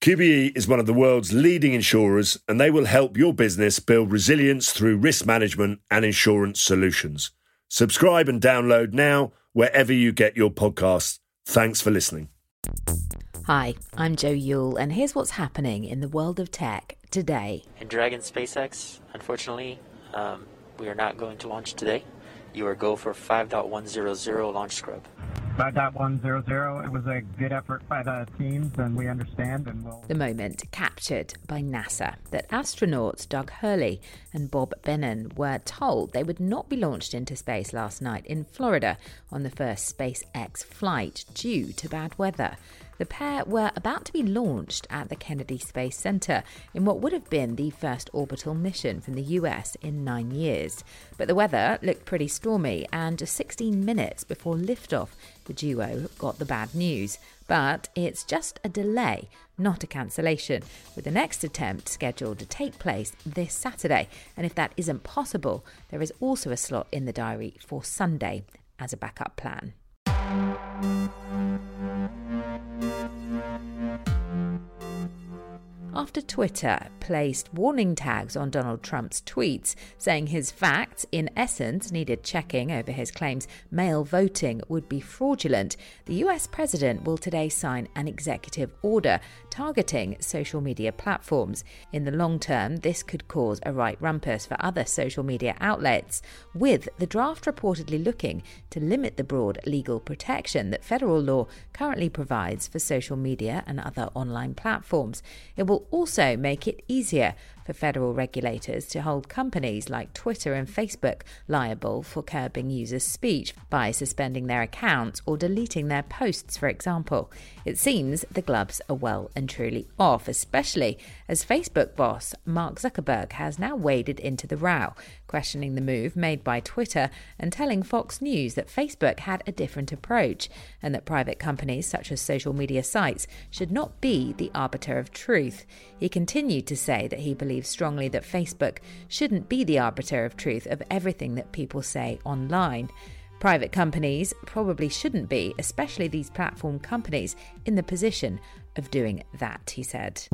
QBE is one of the world's leading insurers and they will help your business build resilience through risk management and insurance solutions. Subscribe and download now wherever you get your podcasts. Thanks for listening. Hi, I'm Joe Yule, and here's what's happening in the world of tech today. In Dragon SpaceX, unfortunately, um, we are not going to launch today. You are go for 5.100 launch scrub. 5.100. It was a good effort by the teams, and we understand. And we'll. The moment captured by NASA that astronauts Doug Hurley and Bob Behnken were told they would not be launched into space last night in Florida on the first SpaceX flight due to bad weather. The pair were about to be launched at the Kennedy Space Center in what would have been the first orbital mission from the US in nine years. But the weather looked pretty stormy, and just 16 minutes before liftoff, the duo got the bad news. But it's just a delay, not a cancellation, with the next attempt scheduled to take place this Saturday. And if that isn't possible, there is also a slot in the diary for Sunday as a backup plan. After Twitter placed warning tags on Donald Trump's tweets saying his facts, in essence, needed checking over his claims mail voting would be fraudulent, the US president will today sign an executive order targeting social media platforms. In the long term, this could cause a right rumpus for other social media outlets, with the draft reportedly looking to limit the broad legal protection that federal law currently provides for social media and other online platforms. It will also make it easier for federal regulators to hold companies like Twitter and Facebook liable for curbing users' speech by suspending their accounts or deleting their posts, for example. It seems the gloves are well and truly off, especially as Facebook boss Mark Zuckerberg has now waded into the row, questioning the move made by Twitter and telling Fox News that Facebook had a different approach and that private companies such as social media sites should not be the arbiter of truth. He continued to say that he believes strongly that Facebook shouldn't be the arbiter of truth of everything that people say online. Private companies probably shouldn't be, especially these platform companies, in the position of doing that, he said.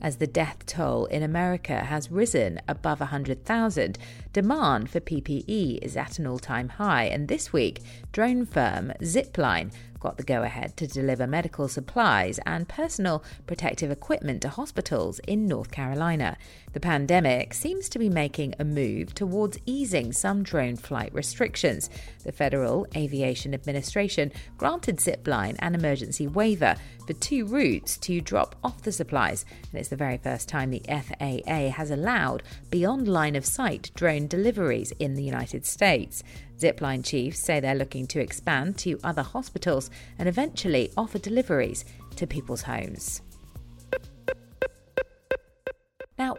As the death toll in America has risen above 100,000, demand for PPE is at an all time high. And this week, drone firm Zipline got the go ahead to deliver medical supplies and personal protective equipment to hospitals in North Carolina. The pandemic seems to be making a move towards easing some drone flight restrictions. The Federal Aviation Administration granted Zipline an emergency waiver for two routes to drop off the supplies, and it's the very first time the FAA has allowed beyond line of sight drone deliveries in the United States. Zipline chiefs say they're looking to expand to other hospitals and eventually offer deliveries to people's homes.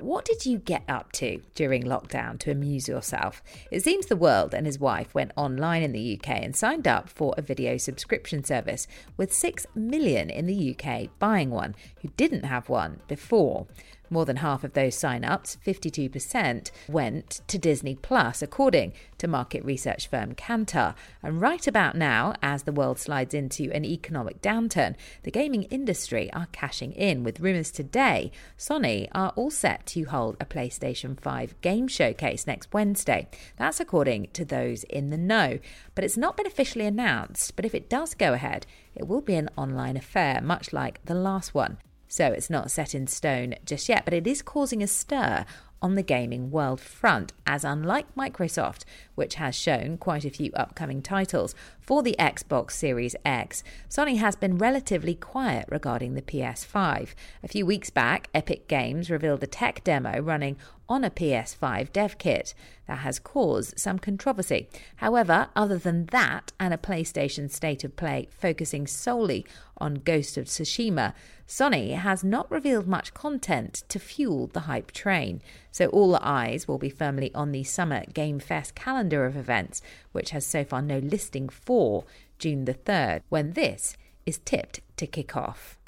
What did you get up to during lockdown to amuse yourself? It seems the world and his wife went online in the UK and signed up for a video subscription service, with 6 million in the UK buying one who didn't have one before. More than half of those sign-ups, 52%, went to Disney Plus, according to market research firm Kantar. And right about now, as the world slides into an economic downturn, the gaming industry are cashing in, with rumours today Sony are all set to hold a PlayStation 5 game showcase next Wednesday. That's according to those in the know. But it's not been officially announced, but if it does go ahead, it will be an online affair, much like the last one. So it's not set in stone just yet, but it is causing a stir on the gaming world front, as unlike Microsoft, which has shown quite a few upcoming titles for the Xbox Series X, Sony has been relatively quiet regarding the PS5. A few weeks back, Epic Games revealed a tech demo running on a PS5 dev kit that has caused some controversy. However, other than that and a PlayStation State of Play focusing solely on Ghost of Tsushima, Sony has not revealed much content to fuel the hype train. So all eyes will be firmly on the Summer Game Fest calendar of events, which has so far no listing for June the 3rd, when this is tipped to kick off.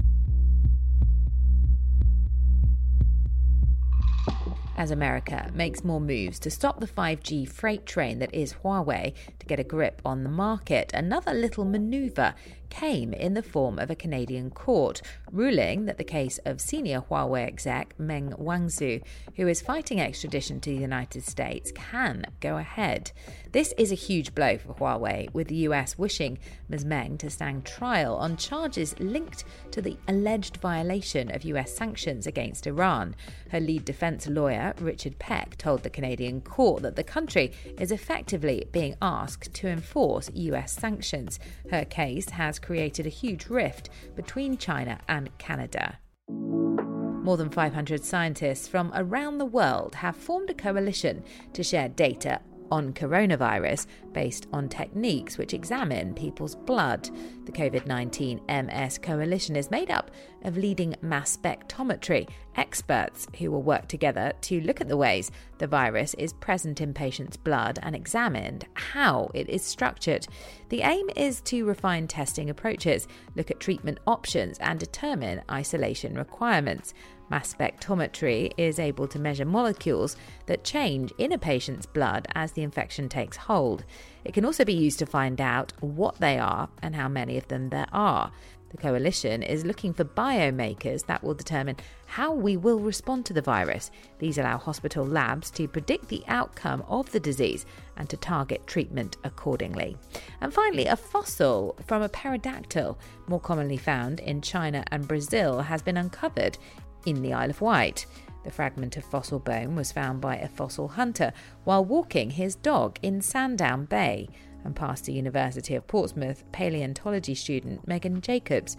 As America makes more moves to stop the 5G freight train that is Huawei to get a grip on the market. Another little maneuver came in the form of a Canadian court ruling that the case of senior Huawei exec Meng Wanzhou, who is fighting extradition to the United States, can go ahead. This is a huge blow for Huawei, with the US wishing Ms. Meng to stand trial on charges linked to the alleged violation of US sanctions against Iran. Her lead defense lawyer, Richard Peck, told the Canadian court that the country is effectively being asked to enforce US sanctions. Her case has created a huge rift between China and Canada. More than 500 scientists from around the world have formed a coalition to share data on coronavirus based on techniques which examine people's blood. The COVID 19 MS Coalition is made up of leading mass spectrometry experts who will work together to look at the ways the virus is present in patients' blood and examined how it is structured. The aim is to refine testing approaches, look at treatment options, and determine isolation requirements. Mass spectrometry is able to measure molecules that change in a patient's blood as the infection takes hold. It can also be used to find out what they are and how many of them there are. The coalition is looking for biomarkers that will determine how we will respond to the virus. These allow hospital labs to predict the outcome of the disease and to target treatment accordingly. And finally, a fossil from a pterodactyl, more commonly found in China and Brazil, has been uncovered in the Isle of Wight. The fragment of fossil bone was found by a fossil hunter while walking his dog in Sandown Bay and passed the University of Portsmouth paleontology student Megan Jacobs.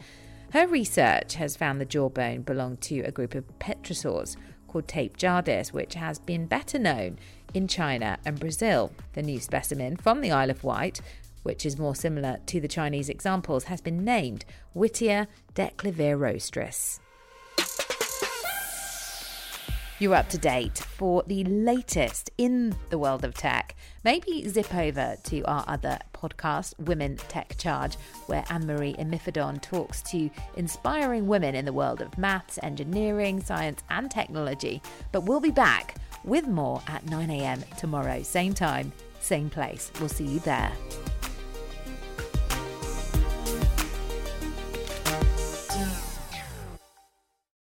Her research has found the jawbone belonged to a group of pterosaurs called tapejarids, which has been better known in China and Brazil. The new specimen from the Isle of Wight, which is more similar to the Chinese examples, has been named Wightia declivirostris. You're up to date for the latest in the world of tech. Maybe zip over to our other podcast, Women Tech Charge, where Anne Marie Imafidon talks to inspiring women in the world of maths, engineering, science, and technology. But we'll be back with more at 9 a.m. tomorrow, same time, same place. We'll see you there.